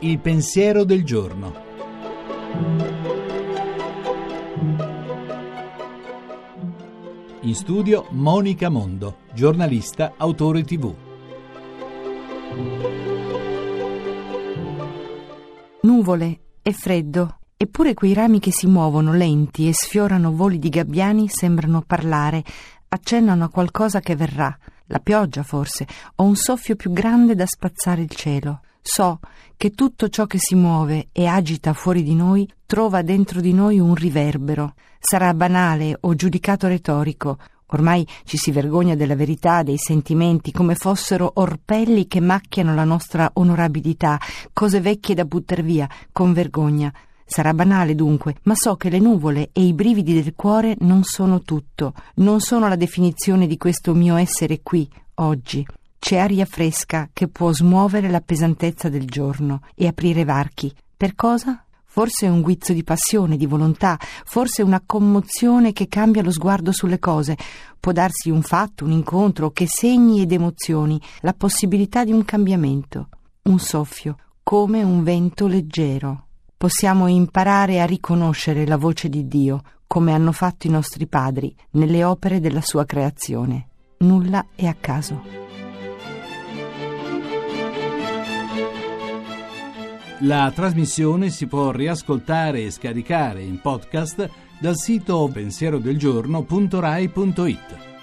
Il pensiero del giorno. In studio Monica Mondo, giornalista, autore tv. Nuvole e freddo, eppure quei rami che si muovono lenti e sfiorano voli di gabbiani sembrano parlare, accennano a qualcosa che verrà, la pioggia forse, o un soffio più grande da spazzare il cielo. So che tutto ciò che si muove e agita fuori di noi trova dentro di noi un riverbero. Sarà banale o giudicato retorico, Ormai ci si vergogna della verità, dei sentimenti, come fossero orpelli che macchiano la nostra onorabilità, cose vecchie da buttar via, con vergogna. Sarà banale dunque, ma so che le nuvole e i brividi del cuore non sono tutto, non sono la definizione di questo mio essere qui, oggi. C'è aria fresca che può smuovere la pesantezza del giorno e aprire varchi. Per cosa? Forse un guizzo di passione, di volontà, forse una commozione che cambia lo sguardo sulle cose. Può darsi un fatto, un incontro, che segni ed emozioni, la possibilità di un cambiamento, un soffio, come un vento leggero. Possiamo imparare a riconoscere la voce di Dio, come hanno fatto i nostri padri nelle opere della sua creazione. Nulla è a caso. La trasmissione si può riascoltare e scaricare in podcast dal sito pensierodelgiorno.rai.it.